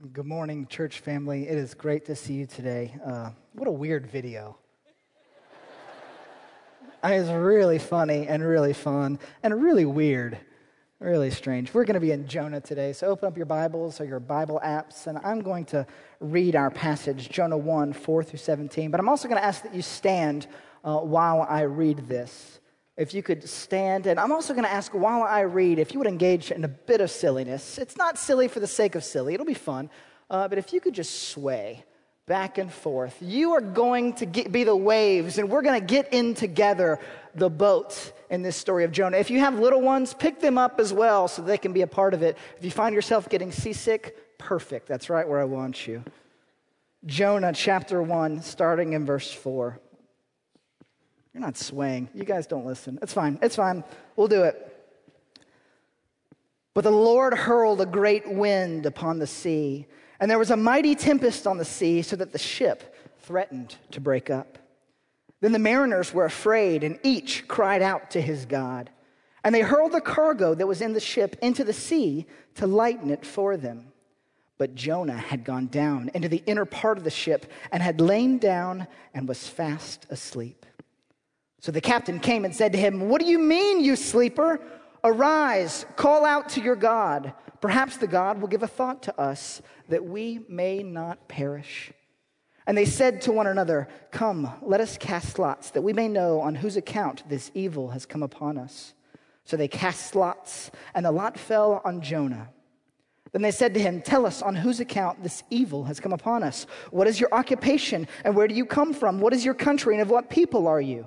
Good morning, church family. It is great to see you today. Uh, what a weird video. I mean, it's really funny and really fun and really weird, really strange. We're going to be in Jonah today, so open up your Bibles or your Bible apps, and I'm going to read our passage, Jonah 1 4 through 17. But I'm also going to ask that you stand uh, while I read this if you could stand. And I'm also going to ask while I read if you would engage in a bit of silliness. It's not silly for the sake of silly, it'll be fun. Uh, but if you could just sway back and forth, you are going to get, be the waves, and we're going to get in together the boat in this story of Jonah. If you have little ones, pick them up as well so they can be a part of it. If you find yourself getting seasick, perfect. That's right where I want you. Jonah chapter 1, starting in verse 4. You're not swaying. You guys don't listen. It's fine. It's fine. We'll do it. But the Lord hurled a great wind upon the sea, and there was a mighty tempest on the sea, so that the ship threatened to break up. Then the mariners were afraid, and each cried out to his God. And they hurled the cargo that was in the ship into the sea to lighten it for them. But Jonah had gone down into the inner part of the ship and had lain down and was fast asleep. So the captain came and said to him, What do you mean, you sleeper? Arise, call out to your God. Perhaps the God will give a thought to us that we may not perish. And they said to one another, Come, let us cast lots, that we may know on whose account this evil has come upon us. So they cast lots, and the lot fell on Jonah. Then they said to him, Tell us on whose account this evil has come upon us. What is your occupation, and where do you come from? What is your country, and of what people are you?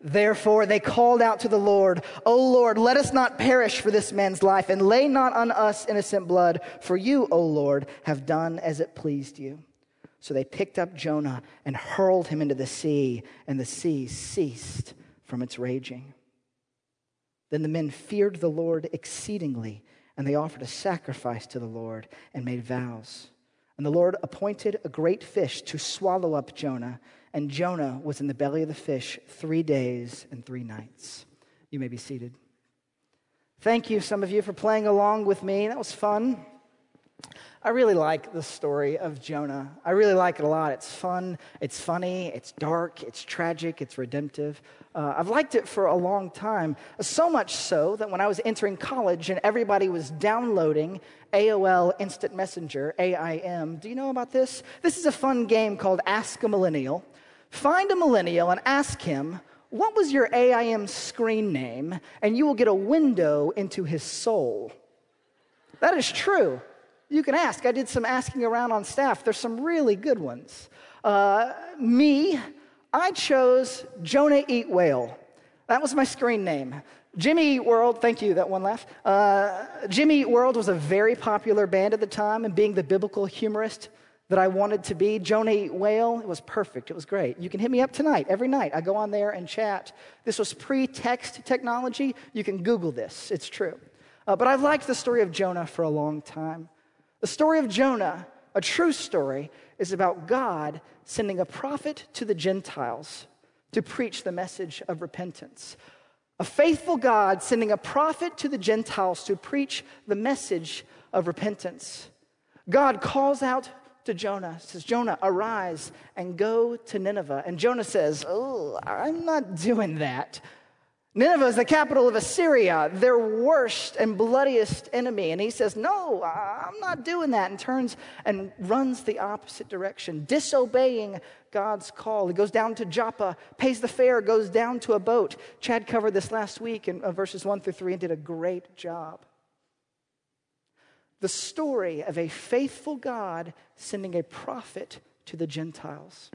Therefore, they called out to the Lord, O Lord, let us not perish for this man's life, and lay not on us innocent blood, for you, O Lord, have done as it pleased you. So they picked up Jonah and hurled him into the sea, and the sea ceased from its raging. Then the men feared the Lord exceedingly, and they offered a sacrifice to the Lord and made vows. And the Lord appointed a great fish to swallow up Jonah and Jonah was in the belly of the fish three days and three nights. You may be seated. Thank you, some of you, for playing along with me. That was fun. I really like the story of Jonah. I really like it a lot. It's fun, it's funny, it's dark, it's tragic, it's redemptive. Uh, I've liked it for a long time, so much so that when I was entering college and everybody was downloading AOL Instant Messenger, AIM, do you know about this? This is a fun game called Ask a Millennial. Find a millennial and ask him, What was your AIM screen name? And you will get a window into his soul. That is true. You can ask. I did some asking around on staff. There's some really good ones. Uh, me, I chose Jonah Eat Whale. That was my screen name. Jimmy Eat World, thank you, that one laugh. Uh, Jimmy Eat World was a very popular band at the time, and being the biblical humorist, that I wanted to be. Jonah Whale, it was perfect. It was great. You can hit me up tonight, every night. I go on there and chat. This was pre text technology. You can Google this, it's true. Uh, but I've liked the story of Jonah for a long time. The story of Jonah, a true story, is about God sending a prophet to the Gentiles to preach the message of repentance. A faithful God sending a prophet to the Gentiles to preach the message of repentance. God calls out to Jonah, says, Jonah, arise and go to Nineveh. And Jonah says, Oh, I'm not doing that. Nineveh is the capital of Assyria, their worst and bloodiest enemy. And he says, No, I'm not doing that, and turns and runs the opposite direction, disobeying God's call. He goes down to Joppa, pays the fare, goes down to a boat. Chad covered this last week in uh, verses 1 through 3 and did a great job. The story of a faithful God sending a prophet to the Gentiles.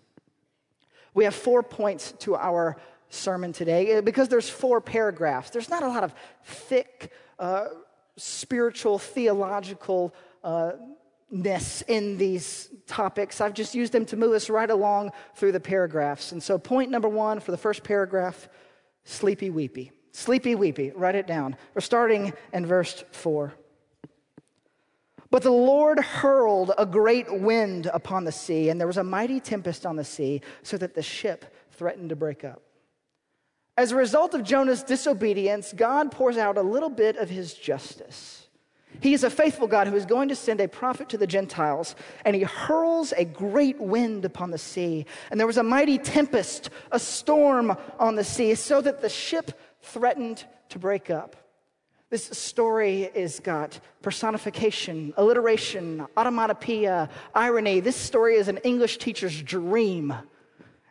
We have four points to our sermon today uh, because there's four paragraphs. There's not a lot of thick uh, spiritual, theological uh, ness in these topics. I've just used them to move us right along through the paragraphs. And so, point number one for the first paragraph sleepy weepy. Sleepy weepy. Write it down. We're starting in verse four. But the Lord hurled a great wind upon the sea, and there was a mighty tempest on the sea, so that the ship threatened to break up. As a result of Jonah's disobedience, God pours out a little bit of his justice. He is a faithful God who is going to send a prophet to the Gentiles, and he hurls a great wind upon the sea. And there was a mighty tempest, a storm on the sea, so that the ship threatened to break up. This story is got personification, alliteration, automatopoeia, irony. This story is an English teacher's dream.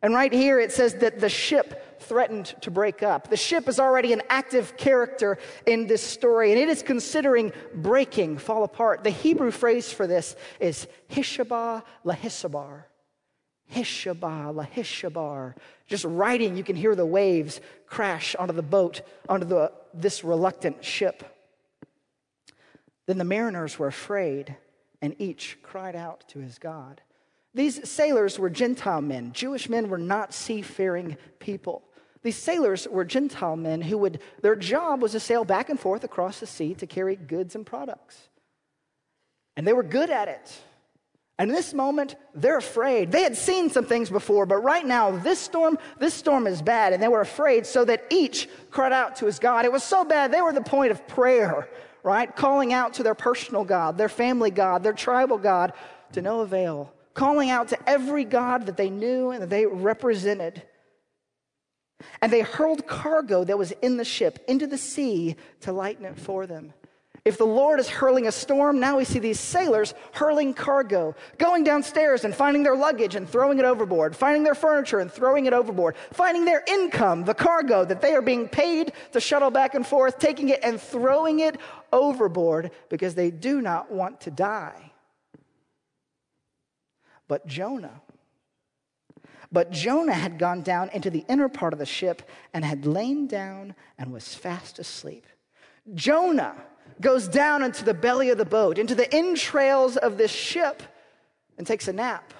And right here it says that the ship threatened to break up. The ship is already an active character in this story, and it is considering breaking, fall apart. The Hebrew phrase for this is hishabah lahisabar. Hishabah lahishabar. Just writing, you can hear the waves crash onto the boat, onto the, this reluctant ship. Then the mariners were afraid, and each cried out to his God. These sailors were Gentile men. Jewish men were not seafaring people. These sailors were Gentile men who would, their job was to sail back and forth across the sea to carry goods and products. And they were good at it. And in this moment, they're afraid. They had seen some things before, but right now, this storm, this storm is bad, and they were afraid, so that each cried out to his God. It was so bad, they were the point of prayer, right? Calling out to their personal God, their family God, their tribal God, to no avail calling out to every God that they knew and that they represented. And they hurled cargo that was in the ship into the sea to lighten it for them. If the Lord is hurling a storm, now we see these sailors hurling cargo, going downstairs and finding their luggage and throwing it overboard, finding their furniture and throwing it overboard, finding their income, the cargo that they are being paid to shuttle back and forth, taking it and throwing it overboard because they do not want to die but Jonah. But Jonah had gone down into the inner part of the ship and had lain down and was fast asleep. Jonah goes down into the belly of the boat, into the entrails of this ship, and takes a nap.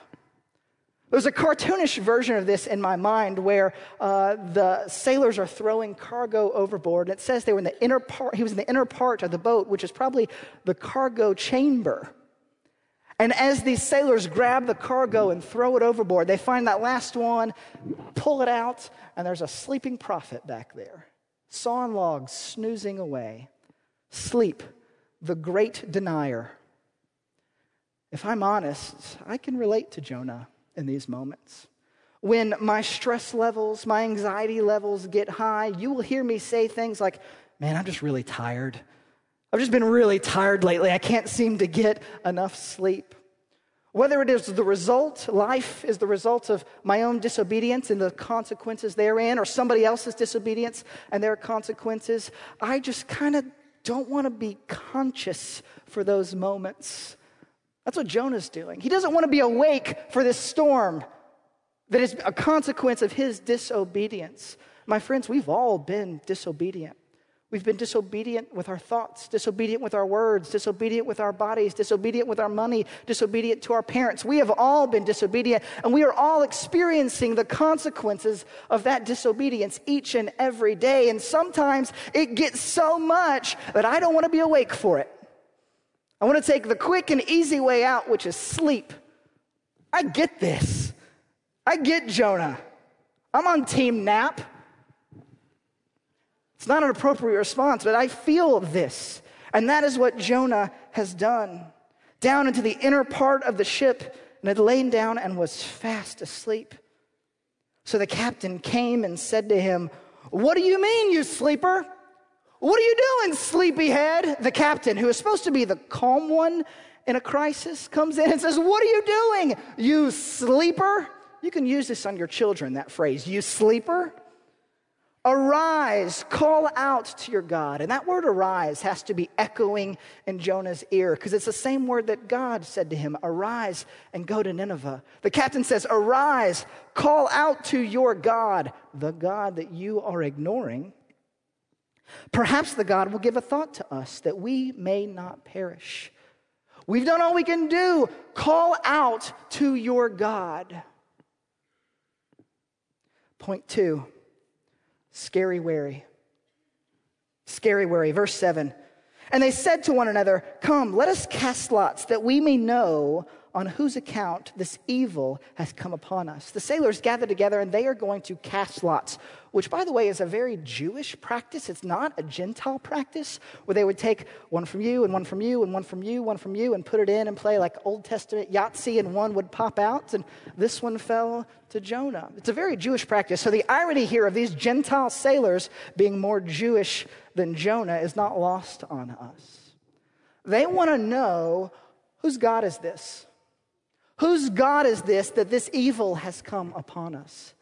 There's a cartoonish version of this in my mind where uh, the sailors are throwing cargo overboard. And it says they were in the inner part, he was in the inner part of the boat, which is probably the cargo chamber. And as these sailors grab the cargo and throw it overboard, they find that last one, pull it out, and there's a sleeping prophet back there, sawn logs snoozing away. Sleep, the great denier. If I'm honest, I can relate to Jonah in these moments. When my stress levels, my anxiety levels get high, you will hear me say things like, Man, I'm just really tired. I've just been really tired lately. I can't seem to get enough sleep. Whether it is the result, life is the result of my own disobedience and the consequences therein, or somebody else's disobedience and their consequences, I just kind of don't want to be conscious for those moments. That's what Jonah's doing. He doesn't want to be awake for this storm that is a consequence of his disobedience. My friends, we've all been disobedient. We've been disobedient with our thoughts, disobedient with our words, disobedient with our bodies, disobedient with our money, disobedient to our parents. We have all been disobedient, and we are all experiencing the consequences of that disobedience each and every day. And sometimes it gets so much that I don't want to be awake for it. I want to take the quick and easy way out, which is sleep. I get this. I get Jonah. I'm on team nap. It's not an appropriate response, but I feel this. And that is what Jonah has done. Down into the inner part of the ship and had lain down and was fast asleep. So the captain came and said to him, What do you mean, you sleeper? What are you doing, sleepyhead? The captain, who is supposed to be the calm one in a crisis, comes in and says, What are you doing, you sleeper? You can use this on your children, that phrase, you sleeper. Arise, call out to your God. And that word arise has to be echoing in Jonah's ear because it's the same word that God said to him Arise and go to Nineveh. The captain says, Arise, call out to your God, the God that you are ignoring. Perhaps the God will give a thought to us that we may not perish. We've done all we can do. Call out to your God. Point two scary wary. Scary wary. Verse 7. And they said to one another, Come, let us cast lots that we may know on whose account this evil has come upon us. The sailors gather together and they are going to cast lots, which, by the way, is a very Jewish practice. It's not a Gentile practice where they would take one from you and one from you and one from you, one from you, and put it in and play like Old Testament Yahtzee, and one would pop out, and this one fell to Jonah. It's a very Jewish practice. So the irony here of these Gentile sailors being more Jewish than Jonah is not lost on us. They want to know whose God is this? Whose God is this that this evil has come upon us?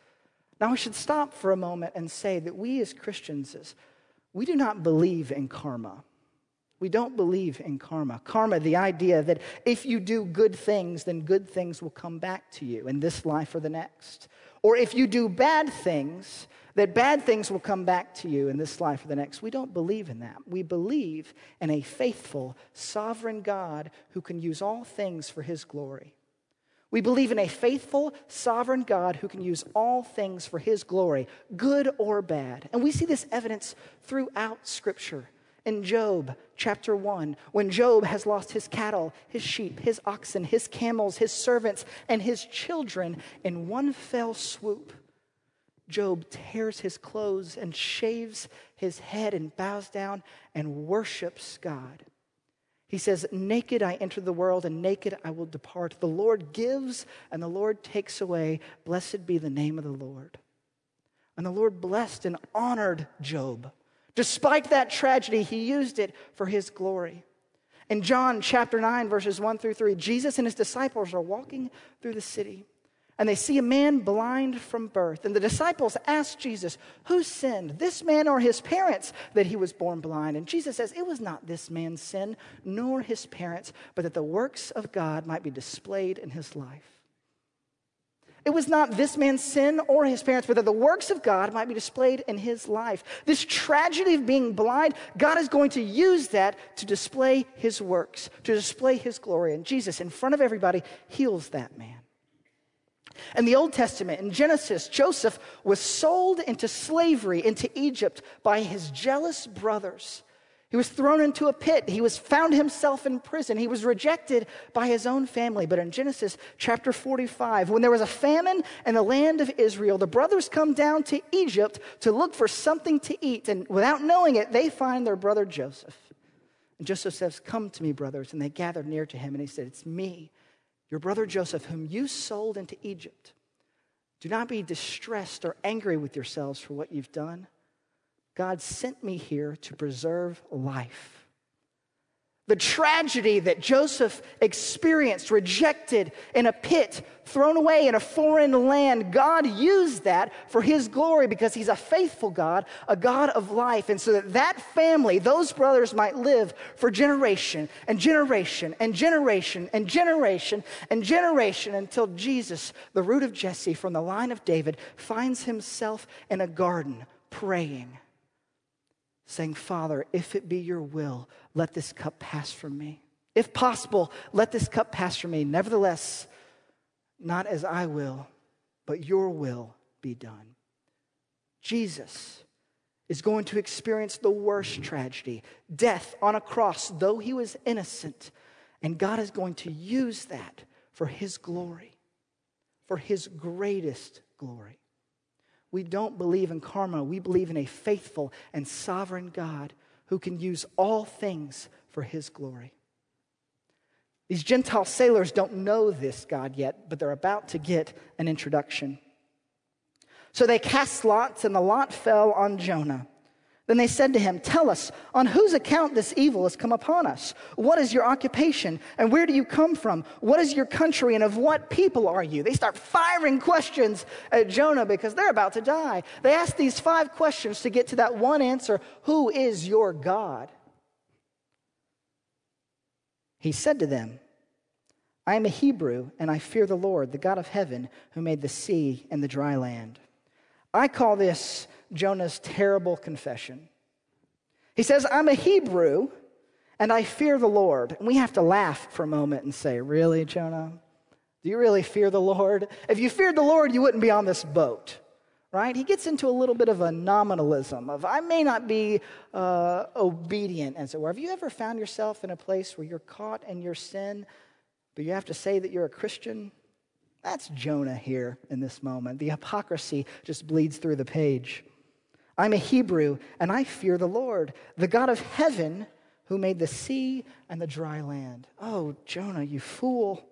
Now, we should stop for a moment and say that we as Christians, we do not believe in karma. We don't believe in karma. Karma, the idea that if you do good things, then good things will come back to you in this life or the next. Or if you do bad things, that bad things will come back to you in this life or the next. We don't believe in that. We believe in a faithful, sovereign God who can use all things for his glory. We believe in a faithful, sovereign God who can use all things for his glory, good or bad. And we see this evidence throughout Scripture. In Job chapter 1, when Job has lost his cattle, his sheep, his oxen, his camels, his servants, and his children in one fell swoop, Job tears his clothes and shaves his head and bows down and worships God. He says, Naked I enter the world, and naked I will depart. The Lord gives, and the Lord takes away. Blessed be the name of the Lord. And the Lord blessed and honored Job. Despite that tragedy, he used it for his glory. In John chapter 9, verses 1 through 3, Jesus and his disciples are walking through the city and they see a man blind from birth. And the disciples ask Jesus, Who sinned, this man or his parents, that he was born blind? And Jesus says, It was not this man's sin, nor his parents, but that the works of God might be displayed in his life. It was not this man's sin or his parents, but that the works of God might be displayed in his life. This tragedy of being blind, God is going to use that to display his works, to display his glory. And Jesus, in front of everybody, heals that man. In the Old Testament, in Genesis, Joseph was sold into slavery into Egypt by his jealous brothers. He was thrown into a pit. He was found himself in prison. He was rejected by his own family. But in Genesis chapter 45, when there was a famine in the land of Israel, the brothers come down to Egypt to look for something to eat. And without knowing it, they find their brother Joseph. And Joseph says, Come to me, brothers. And they gathered near to him. And he said, It's me, your brother Joseph, whom you sold into Egypt. Do not be distressed or angry with yourselves for what you've done. God sent me here to preserve life. The tragedy that Joseph experienced, rejected in a pit, thrown away in a foreign land, God used that for his glory because he's a faithful God, a God of life. And so that that family, those brothers might live for generation and generation and generation and generation and generation until Jesus, the root of Jesse from the line of David, finds himself in a garden praying saying, Father, if it be your will, let this cup pass from me. If possible, let this cup pass from me. Nevertheless, not as I will, but your will be done. Jesus is going to experience the worst tragedy death on a cross, though he was innocent. And God is going to use that for his glory, for his greatest glory. We don't believe in karma. We believe in a faithful and sovereign God who can use all things for his glory. These Gentile sailors don't know this God yet, but they're about to get an introduction. So they cast lots, and the lot fell on Jonah. Then they said to him, Tell us, on whose account this evil has come upon us? What is your occupation? And where do you come from? What is your country? And of what people are you? They start firing questions at Jonah because they're about to die. They ask these five questions to get to that one answer Who is your God? He said to them, I am a Hebrew, and I fear the Lord, the God of heaven, who made the sea and the dry land. I call this Jonah's terrible confession. He says, I'm a Hebrew and I fear the Lord. And we have to laugh for a moment and say, Really, Jonah? Do you really fear the Lord? If you feared the Lord, you wouldn't be on this boat, right? He gets into a little bit of a nominalism of, I may not be uh, obedient. And so, have you ever found yourself in a place where you're caught in your sin, but you have to say that you're a Christian? That's Jonah here in this moment. The hypocrisy just bleeds through the page. I'm a Hebrew, and I fear the Lord, the God of heaven who made the sea and the dry land. Oh, Jonah, you fool.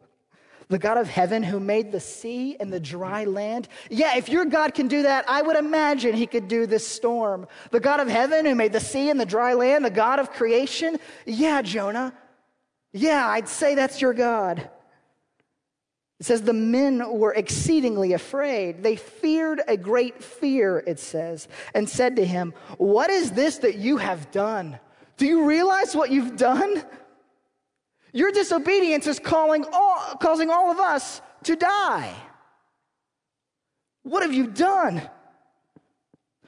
The God of heaven who made the sea and the dry land. Yeah, if your God can do that, I would imagine he could do this storm. The God of heaven who made the sea and the dry land, the God of creation. Yeah, Jonah. Yeah, I'd say that's your God. It says the men were exceedingly afraid. They feared a great fear, it says, and said to him, What is this that you have done? Do you realize what you've done? Your disobedience is calling all, causing all of us to die. What have you done?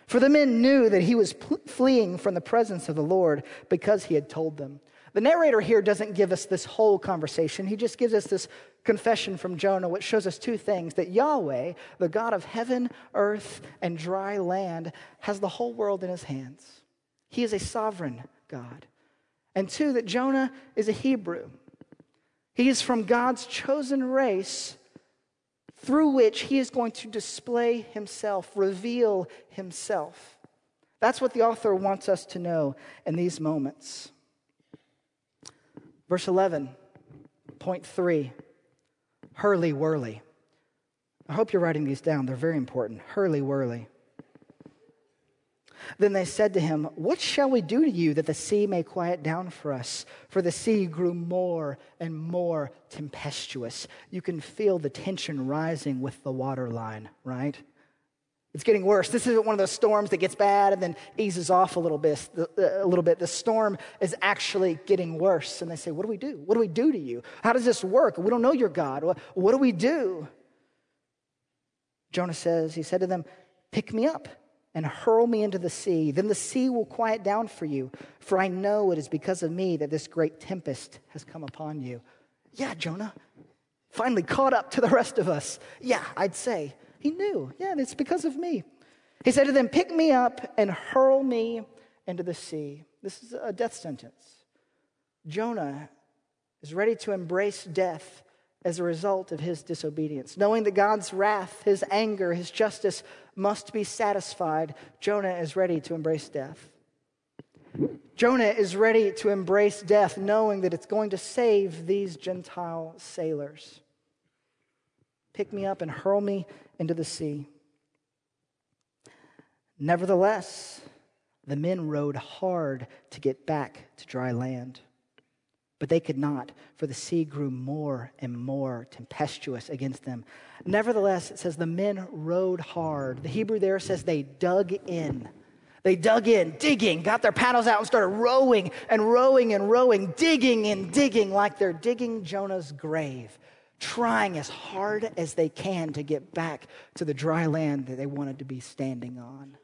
For the men knew that he was fleeing from the presence of the Lord because he had told them. The narrator here doesn't give us this whole conversation. He just gives us this confession from Jonah, which shows us two things that Yahweh, the God of heaven, earth, and dry land, has the whole world in his hands. He is a sovereign God. And two, that Jonah is a Hebrew. He is from God's chosen race through which he is going to display himself, reveal himself. That's what the author wants us to know in these moments. Verse 11, point three Hurly whirly. I hope you're writing these down, they're very important. Hurly whirly. Then they said to him, What shall we do to you that the sea may quiet down for us? For the sea grew more and more tempestuous. You can feel the tension rising with the water line, right? It's getting worse. This isn't one of those storms that gets bad and then eases off a little bit. A little bit. The storm is actually getting worse. And they say, What do we do? What do we do to you? How does this work? We don't know your God. What do we do? Jonah says, He said to them, Pick me up and hurl me into the sea. Then the sea will quiet down for you, for I know it is because of me that this great tempest has come upon you. Yeah, Jonah, finally caught up to the rest of us. Yeah, I'd say. He knew. Yeah, it's because of me. He said to them, Pick me up and hurl me into the sea. This is a death sentence. Jonah is ready to embrace death as a result of his disobedience. Knowing that God's wrath, his anger, his justice must be satisfied, Jonah is ready to embrace death. Jonah is ready to embrace death, knowing that it's going to save these Gentile sailors. Pick me up and hurl me into the sea. Nevertheless, the men rowed hard to get back to dry land. But they could not, for the sea grew more and more tempestuous against them. Nevertheless, it says the men rowed hard. The Hebrew there says they dug in. They dug in, digging, got their paddles out and started rowing and rowing and rowing, digging and digging like they're digging Jonah's grave trying as hard as they can to get back to the dry land that they wanted to be standing on.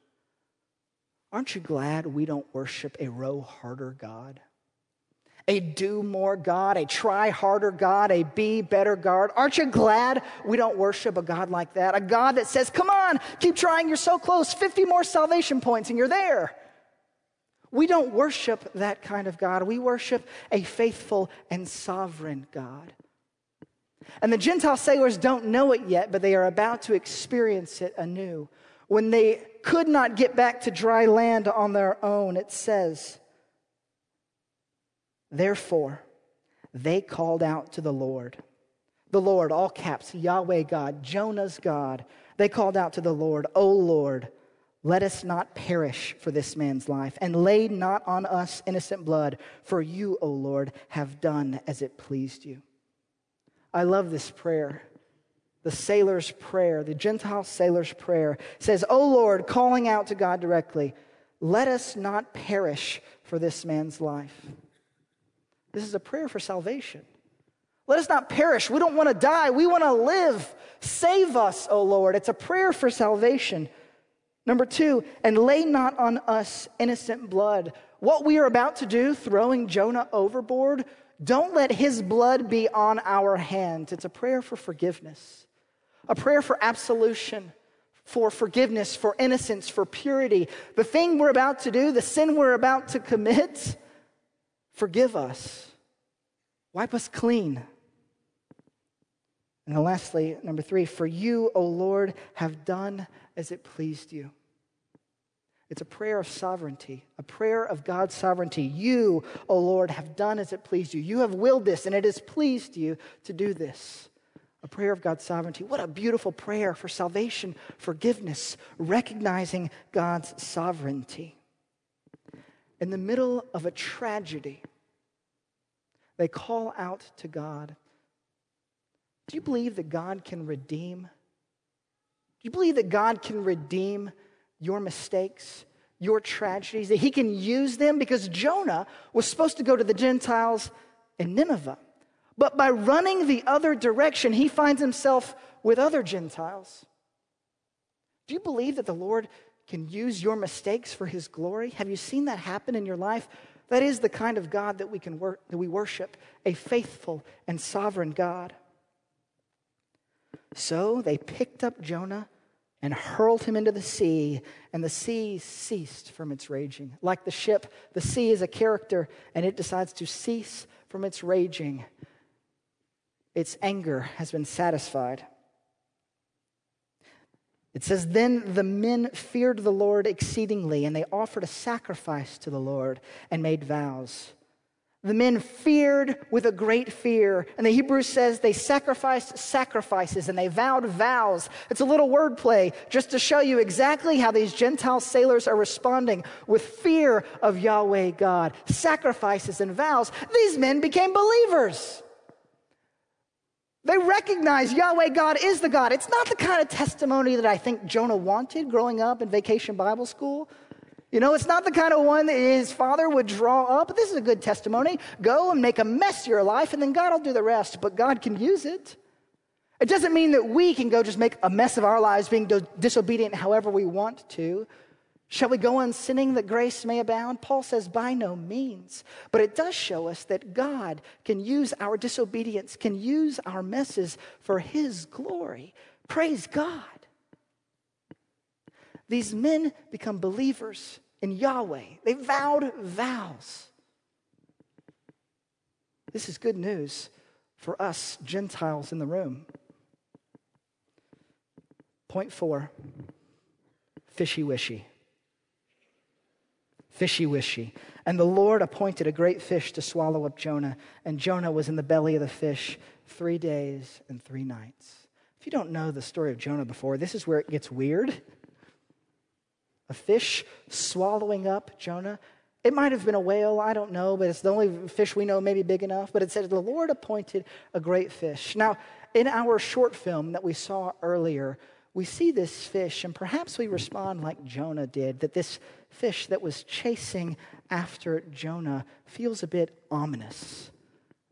Aren't you glad we don't worship a row harder God? A do more God, a try harder God, a be better God. Aren't you glad we don't worship a God like that? A God that says, Come on, keep trying, you're so close, 50 more salvation points, and you're there. We don't worship that kind of God. We worship a faithful and sovereign God. And the Gentile sailors don't know it yet, but they are about to experience it anew. When they could not get back to dry land on their own, it says, Therefore, they called out to the Lord. The Lord, all caps, Yahweh God, Jonah's God. They called out to the Lord, O Lord, let us not perish for this man's life, and lay not on us innocent blood, for you, O Lord, have done as it pleased you. I love this prayer. The sailor's prayer, the Gentile sailor's prayer says, O Lord, calling out to God directly, let us not perish for this man's life. This is a prayer for salvation. Let us not perish. We don't want to die. We want to live. Save us, O Lord. It's a prayer for salvation. Number two, and lay not on us innocent blood. What we are about to do, throwing Jonah overboard, don't let his blood be on our hands. It's a prayer for forgiveness, a prayer for absolution, for forgiveness, for innocence, for purity. The thing we're about to do, the sin we're about to commit, forgive us, wipe us clean. And then lastly, number three, for you, O Lord, have done as it pleased you. It's a prayer of sovereignty, a prayer of God's sovereignty. You, O Lord, have done as it pleased you. You have willed this, and it has pleased you to do this. A prayer of God's sovereignty. What a beautiful prayer for salvation, forgiveness, recognizing God's sovereignty. In the middle of a tragedy, they call out to God. Do you believe that God can redeem? Do you believe that God can redeem your mistakes, your tragedies, that he can use them because Jonah was supposed to go to the Gentiles in Nineveh. But by running the other direction, he finds himself with other Gentiles. Do you believe that the Lord can use your mistakes for his glory? Have you seen that happen in your life? That is the kind of God that we can work, that we worship, a faithful and sovereign God. So they picked up Jonah and hurled him into the sea, and the sea ceased from its raging. Like the ship, the sea is a character, and it decides to cease from its raging. Its anger has been satisfied. It says, Then the men feared the Lord exceedingly, and they offered a sacrifice to the Lord and made vows. The men feared with a great fear. And the Hebrew says they sacrificed sacrifices and they vowed vows. It's a little wordplay just to show you exactly how these Gentile sailors are responding with fear of Yahweh God. Sacrifices and vows. These men became believers. They recognize Yahweh God is the God. It's not the kind of testimony that I think Jonah wanted growing up in vacation Bible school. You know, it's not the kind of one that his father would draw up. This is a good testimony. Go and make a mess of your life, and then God will do the rest. But God can use it. It doesn't mean that we can go just make a mess of our lives, being disobedient however we want to. Shall we go on sinning that grace may abound? Paul says, by no means. But it does show us that God can use our disobedience, can use our messes for his glory. Praise God. These men become believers in Yahweh. They vowed vows. This is good news for us Gentiles in the room. Point four fishy wishy. Fishy wishy. And the Lord appointed a great fish to swallow up Jonah, and Jonah was in the belly of the fish three days and three nights. If you don't know the story of Jonah before, this is where it gets weird a fish swallowing up Jonah. It might have been a whale, I don't know, but it's the only fish we know maybe big enough. But it said, The Lord appointed a great fish. Now, in our short film that we saw earlier, we see this fish, and perhaps we respond like Jonah did that this fish that was chasing after Jonah feels a bit ominous.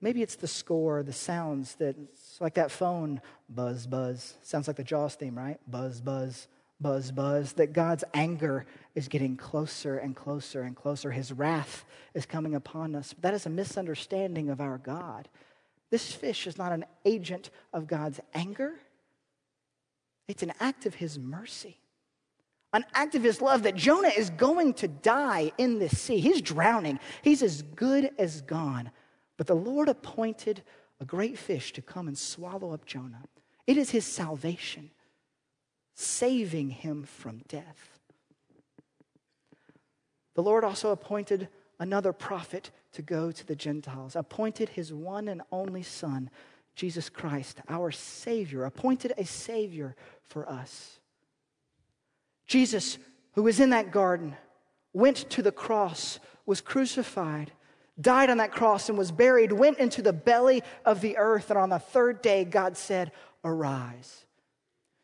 Maybe it's the score, the sounds that, like that phone buzz, buzz. Sounds like the Jaws theme, right? Buzz, buzz, buzz, buzz, that God's anger is getting closer and closer and closer. His wrath is coming upon us. That is a misunderstanding of our God. This fish is not an agent of God's anger, it's an act of His mercy. An act of his love that Jonah is going to die in this sea. He's drowning. He's as good as gone. But the Lord appointed a great fish to come and swallow up Jonah. It is his salvation saving him from death. The Lord also appointed another prophet to go to the Gentiles, appointed his one and only Son, Jesus Christ, our Savior, appointed a Savior for us. Jesus, who was in that garden, went to the cross, was crucified, died on that cross, and was buried, went into the belly of the earth, and on the third day, God said, Arise.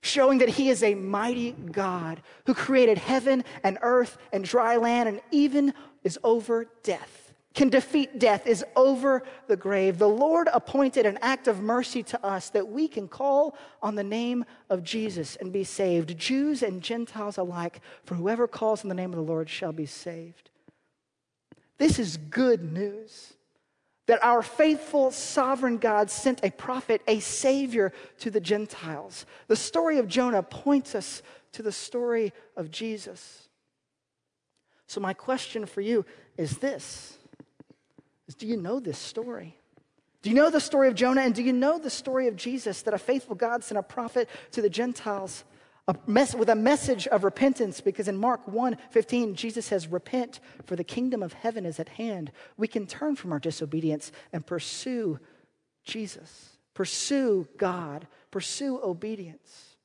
Showing that he is a mighty God who created heaven and earth and dry land and even is over death can defeat death, is over the grave. The Lord appointed an act of mercy to us that we can call on the name of Jesus and be saved, Jews and Gentiles alike, for whoever calls on the name of the Lord shall be saved. This is good news that our faithful sovereign God sent a prophet, a savior to the Gentiles. The story of Jonah points us to the story of Jesus. So, my question for you is this is do you know this story? Do you know the story of Jonah? And do you know the story of Jesus that a faithful God sent a prophet to the Gentiles mess, with a message of repentance? Because in Mark 1 15, Jesus says, Repent, for the kingdom of heaven is at hand. We can turn from our disobedience and pursue Jesus, pursue God, pursue obedience.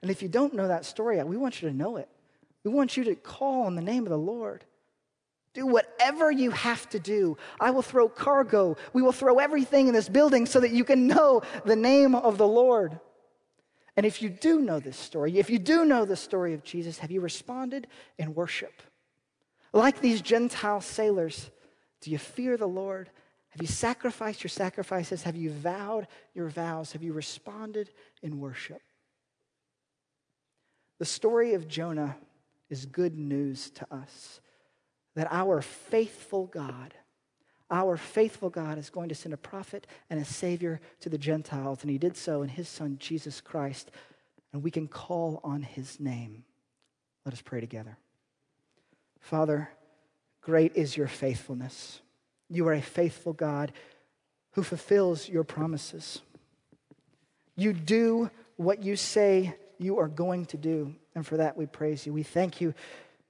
And if you don't know that story, we want you to know it. We want you to call on the name of the Lord. Do whatever you have to do. I will throw cargo. We will throw everything in this building so that you can know the name of the Lord. And if you do know this story, if you do know the story of Jesus, have you responded in worship? Like these Gentile sailors, do you fear the Lord? Have you sacrificed your sacrifices? Have you vowed your vows? Have you responded in worship? The story of Jonah is good news to us that our faithful God, our faithful God is going to send a prophet and a savior to the Gentiles. And he did so in his son, Jesus Christ. And we can call on his name. Let us pray together. Father, great is your faithfulness. You are a faithful God who fulfills your promises. You do what you say you are going to do. And for that we praise you. We thank you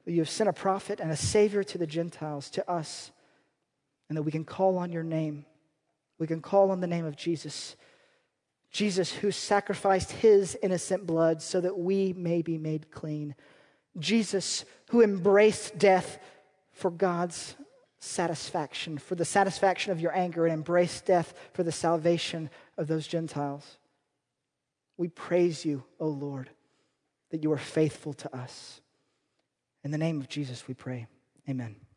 that you have sent a prophet and a savior to the Gentiles, to us, and that we can call on your name. We can call on the name of Jesus. Jesus, who sacrificed his innocent blood so that we may be made clean. Jesus, who embraced death for God's satisfaction, for the satisfaction of your anger, and embraced death for the salvation of those Gentiles. We praise you, O Lord, that you are faithful to us. In the name of Jesus, we pray. Amen.